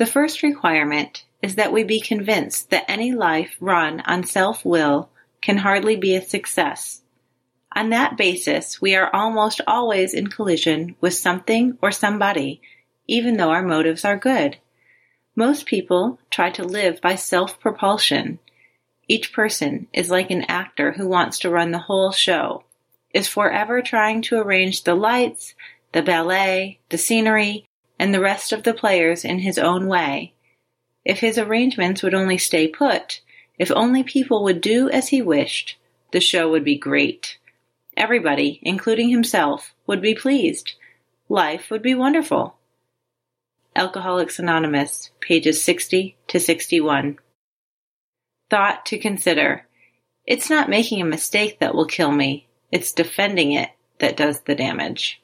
The first requirement is that we be convinced that any life run on self will can hardly be a success. On that basis, we are almost always in collision with something or somebody, even though our motives are good. Most people try to live by self propulsion. Each person is like an actor who wants to run the whole show, is forever trying to arrange the lights, the ballet, the scenery, and the rest of the players in his own way. If his arrangements would only stay put, if only people would do as he wished, the show would be great. Everybody, including himself, would be pleased. Life would be wonderful. Alcoholics Anonymous, pages 60 to 61. Thought to consider. It's not making a mistake that will kill me. It's defending it that does the damage.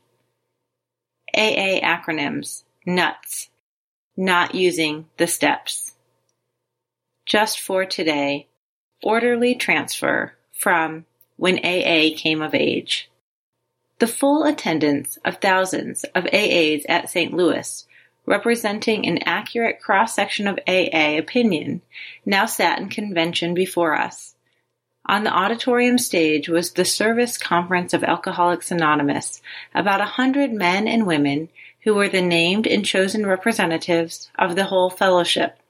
AA acronyms nuts, not using the steps. Just for today, orderly transfer from when AA came of age. The full attendance of thousands of AAs at St. Louis, representing an accurate cross section of AA opinion, now sat in convention before us. On the auditorium stage was the Service Conference of Alcoholics Anonymous, about a hundred men and women who were the named and chosen representatives of the whole fellowship.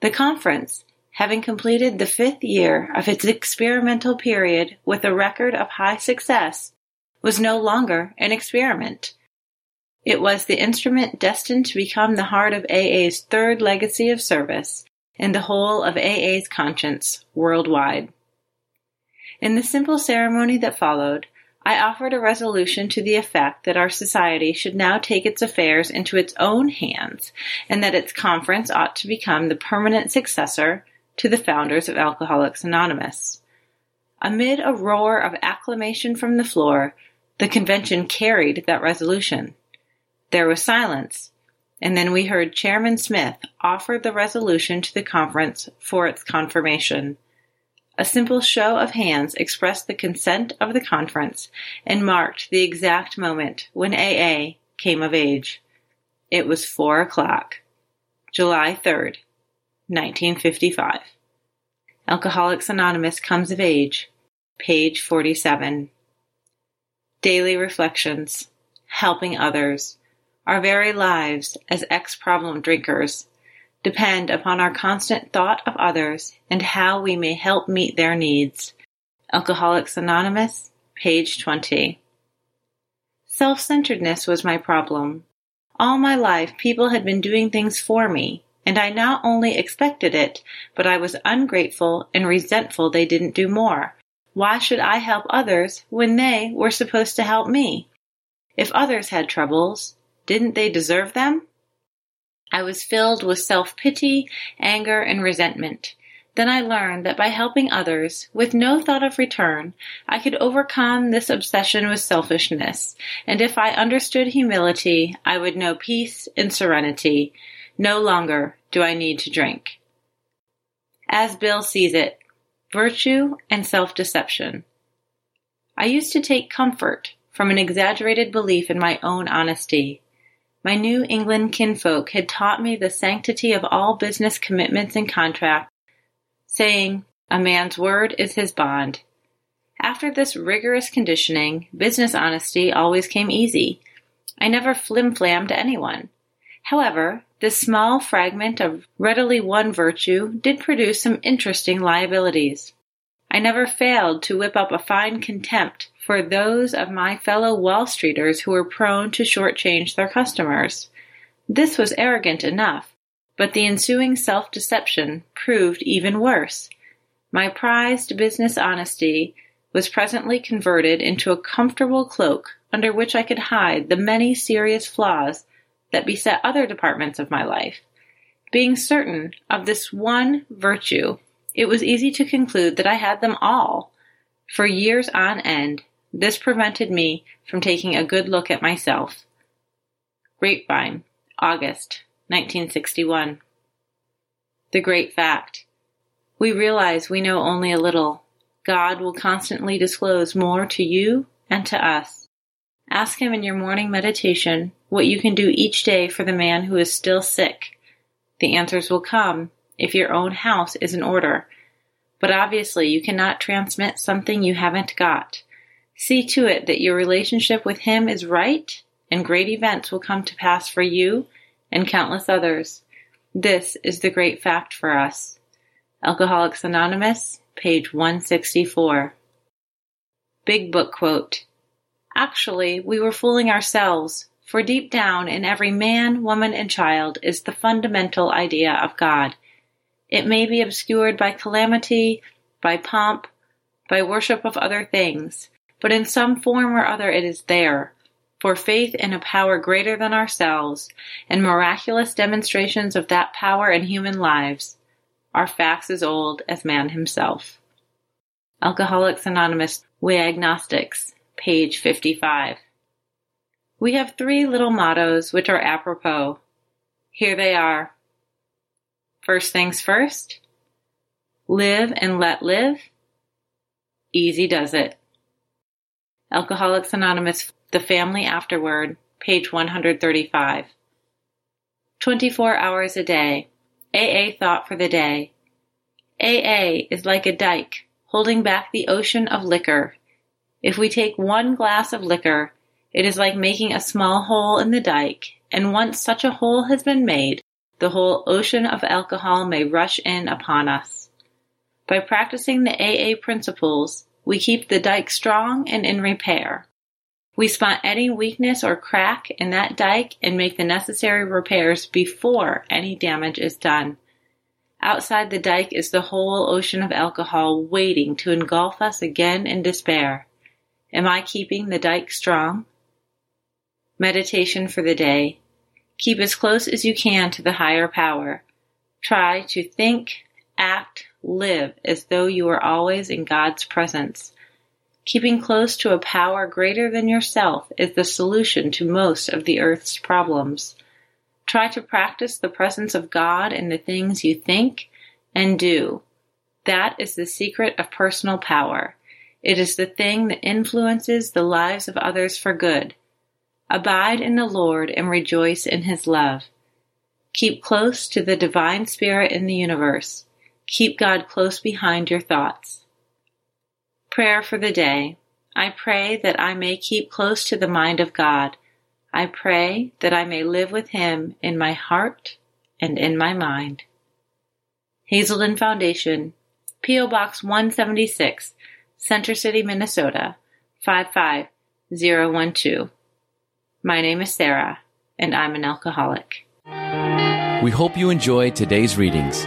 The conference, having completed the fifth year of its experimental period with a record of high success, was no longer an experiment. It was the instrument destined to become the heart of AA's third legacy of service and the whole of AA's conscience worldwide. In the simple ceremony that followed, I offered a resolution to the effect that our society should now take its affairs into its own hands and that its conference ought to become the permanent successor to the founders of Alcoholics Anonymous. Amid a roar of acclamation from the floor, the convention carried that resolution. There was silence, and then we heard Chairman Smith offer the resolution to the conference for its confirmation. A simple show of hands expressed the consent of the conference and marked the exact moment when AA came of age. It was four o'clock, July 3rd, 1955. Alcoholics Anonymous comes of age, page 47. Daily reflections, helping others, our very lives as ex problem drinkers depend upon our constant thought of others and how we may help meet their needs. Alcoholics Anonymous, page 20. Self centeredness was my problem. All my life, people had been doing things for me, and I not only expected it, but I was ungrateful and resentful they didn't do more. Why should I help others when they were supposed to help me? If others had troubles, didn't they deserve them? I was filled with self-pity, anger, and resentment. Then I learned that by helping others, with no thought of return, I could overcome this obsession with selfishness, and if I understood humility, I would know peace and serenity. No longer do I need to drink. As Bill sees it, virtue and self-deception. I used to take comfort from an exaggerated belief in my own honesty. My New England kinfolk had taught me the sanctity of all business commitments and contracts, saying, A man's word is his bond. After this rigorous conditioning, business honesty always came easy. I never flim-flammed anyone. However, this small fragment of readily won virtue did produce some interesting liabilities. I never failed to whip up a fine contempt for those of my fellow Wall Streeters who were prone to shortchange their customers. This was arrogant enough, but the ensuing self-deception proved even worse. My prized business honesty was presently converted into a comfortable cloak under which I could hide the many serious flaws that beset other departments of my life. Being certain of this one virtue, it was easy to conclude that I had them all. For years on end, this prevented me from taking a good look at myself. Grapevine, August 1961. The Great Fact. We realize we know only a little. God will constantly disclose more to you and to us. Ask Him in your morning meditation what you can do each day for the man who is still sick. The answers will come if your own house is in order. But obviously, you cannot transmit something you haven't got. See to it that your relationship with Him is right, and great events will come to pass for you and countless others. This is the great fact for us. Alcoholics Anonymous, page 164. Big Book Quote Actually, we were fooling ourselves, for deep down in every man, woman, and child is the fundamental idea of God. It may be obscured by calamity, by pomp, by worship of other things, but in some form or other it is there. For faith in a power greater than ourselves, and miraculous demonstrations of that power in human lives, are facts as old as man himself. Alcoholics Anonymous, We Agnostics, page 55. We have three little mottos which are apropos. Here they are. First things first. Live and let live. Easy does it. Alcoholics Anonymous, The Family Afterward, page 135. 24 hours a day. AA thought for the day. AA is like a dike holding back the ocean of liquor. If we take one glass of liquor, it is like making a small hole in the dike, and once such a hole has been made, the whole ocean of alcohol may rush in upon us. By practicing the AA principles, we keep the dike strong and in repair. We spot any weakness or crack in that dike and make the necessary repairs before any damage is done. Outside the dike is the whole ocean of alcohol waiting to engulf us again in despair. Am I keeping the dike strong? Meditation for the day. Keep as close as you can to the higher power. Try to think, act, live as though you are always in God's presence. Keeping close to a power greater than yourself is the solution to most of the earth's problems. Try to practice the presence of God in the things you think and do. That is the secret of personal power. It is the thing that influences the lives of others for good. Abide in the Lord and rejoice in his love. Keep close to the divine spirit in the universe. Keep God close behind your thoughts. Prayer for the day. I pray that I may keep close to the mind of God. I pray that I may live with Him in my heart and in my mind. Hazelden Foundation, P.O. Box 176, Center City, Minnesota 55012. My name is Sarah, and I'm an alcoholic. We hope you enjoyed today's readings.